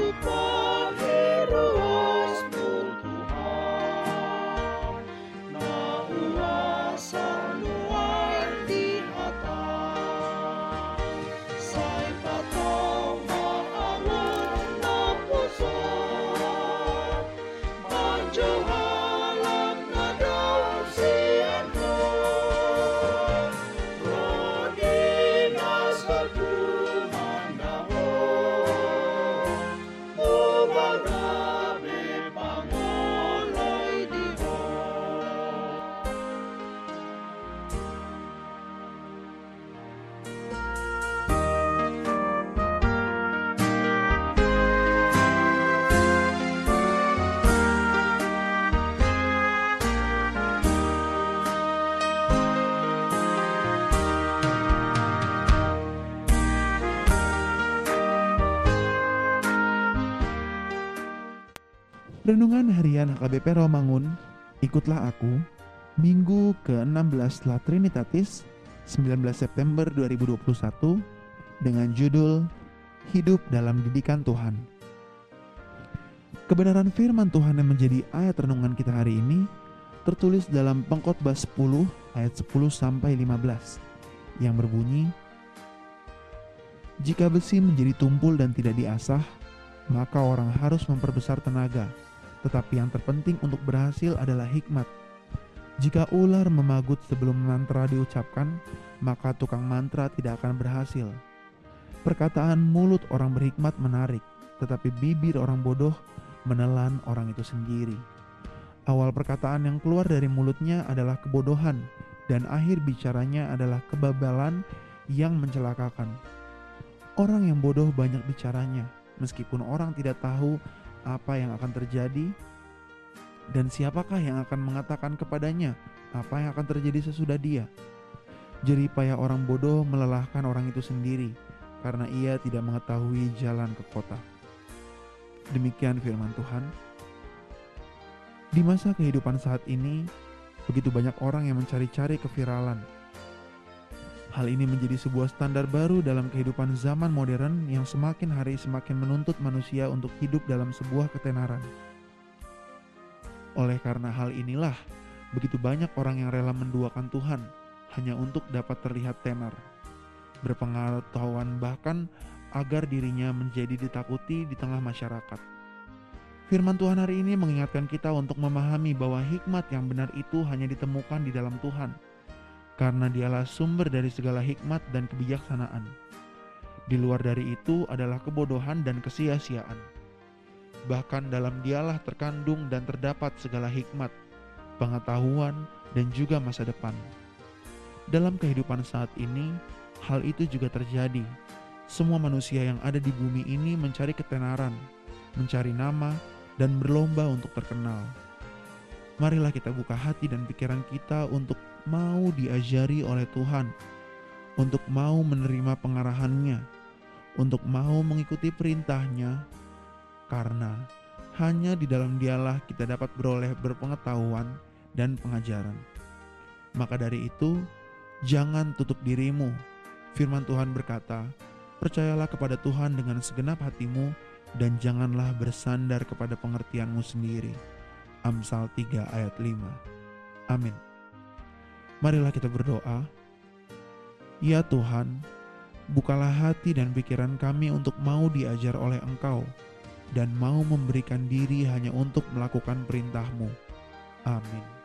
goodbye. Renungan Harian HKBP Romangun, ikutlah aku, Minggu ke-16 setelah Trinitatis, 19 September 2021, dengan judul Hidup dalam Didikan Tuhan. Kebenaran firman Tuhan yang menjadi ayat renungan kita hari ini tertulis dalam Pengkhotbah 10 ayat 10 sampai 15 yang berbunyi Jika besi menjadi tumpul dan tidak diasah, maka orang harus memperbesar tenaga tetapi yang terpenting untuk berhasil adalah hikmat. Jika ular memagut sebelum mantra diucapkan, maka tukang mantra tidak akan berhasil. Perkataan mulut orang berhikmat menarik, tetapi bibir orang bodoh menelan orang itu sendiri. Awal perkataan yang keluar dari mulutnya adalah kebodohan, dan akhir bicaranya adalah kebabalan yang mencelakakan. Orang yang bodoh banyak bicaranya, meskipun orang tidak tahu apa yang akan terjadi dan siapakah yang akan mengatakan kepadanya apa yang akan terjadi sesudah dia. Jadi payah orang bodoh melelahkan orang itu sendiri karena ia tidak mengetahui jalan ke kota. Demikian firman Tuhan. Di masa kehidupan saat ini, begitu banyak orang yang mencari-cari keviralan, Hal ini menjadi sebuah standar baru dalam kehidupan zaman modern yang semakin hari semakin menuntut manusia untuk hidup dalam sebuah ketenaran. Oleh karena hal inilah, begitu banyak orang yang rela menduakan Tuhan hanya untuk dapat terlihat tenar, berpengetahuan bahkan agar dirinya menjadi ditakuti di tengah masyarakat. Firman Tuhan hari ini mengingatkan kita untuk memahami bahwa hikmat yang benar itu hanya ditemukan di dalam Tuhan – karena dialah sumber dari segala hikmat dan kebijaksanaan. Di luar dari itu adalah kebodohan dan kesia-siaan. Bahkan dalam dialah terkandung dan terdapat segala hikmat, pengetahuan, dan juga masa depan. Dalam kehidupan saat ini, hal itu juga terjadi. Semua manusia yang ada di bumi ini mencari ketenaran, mencari nama, dan berlomba untuk terkenal. Marilah kita buka hati dan pikiran kita untuk mau diajari oleh Tuhan, untuk mau menerima pengarahannya, untuk mau mengikuti perintahnya, karena hanya di dalam dialah kita dapat beroleh berpengetahuan dan pengajaran. Maka dari itu, jangan tutup dirimu. Firman Tuhan berkata, percayalah kepada Tuhan dengan segenap hatimu dan janganlah bersandar kepada pengertianmu sendiri. Amsal 3 ayat 5. Amin. Marilah kita berdoa. Ya Tuhan, bukalah hati dan pikiran kami untuk mau diajar oleh Engkau dan mau memberikan diri hanya untuk melakukan perintah-Mu. Amin.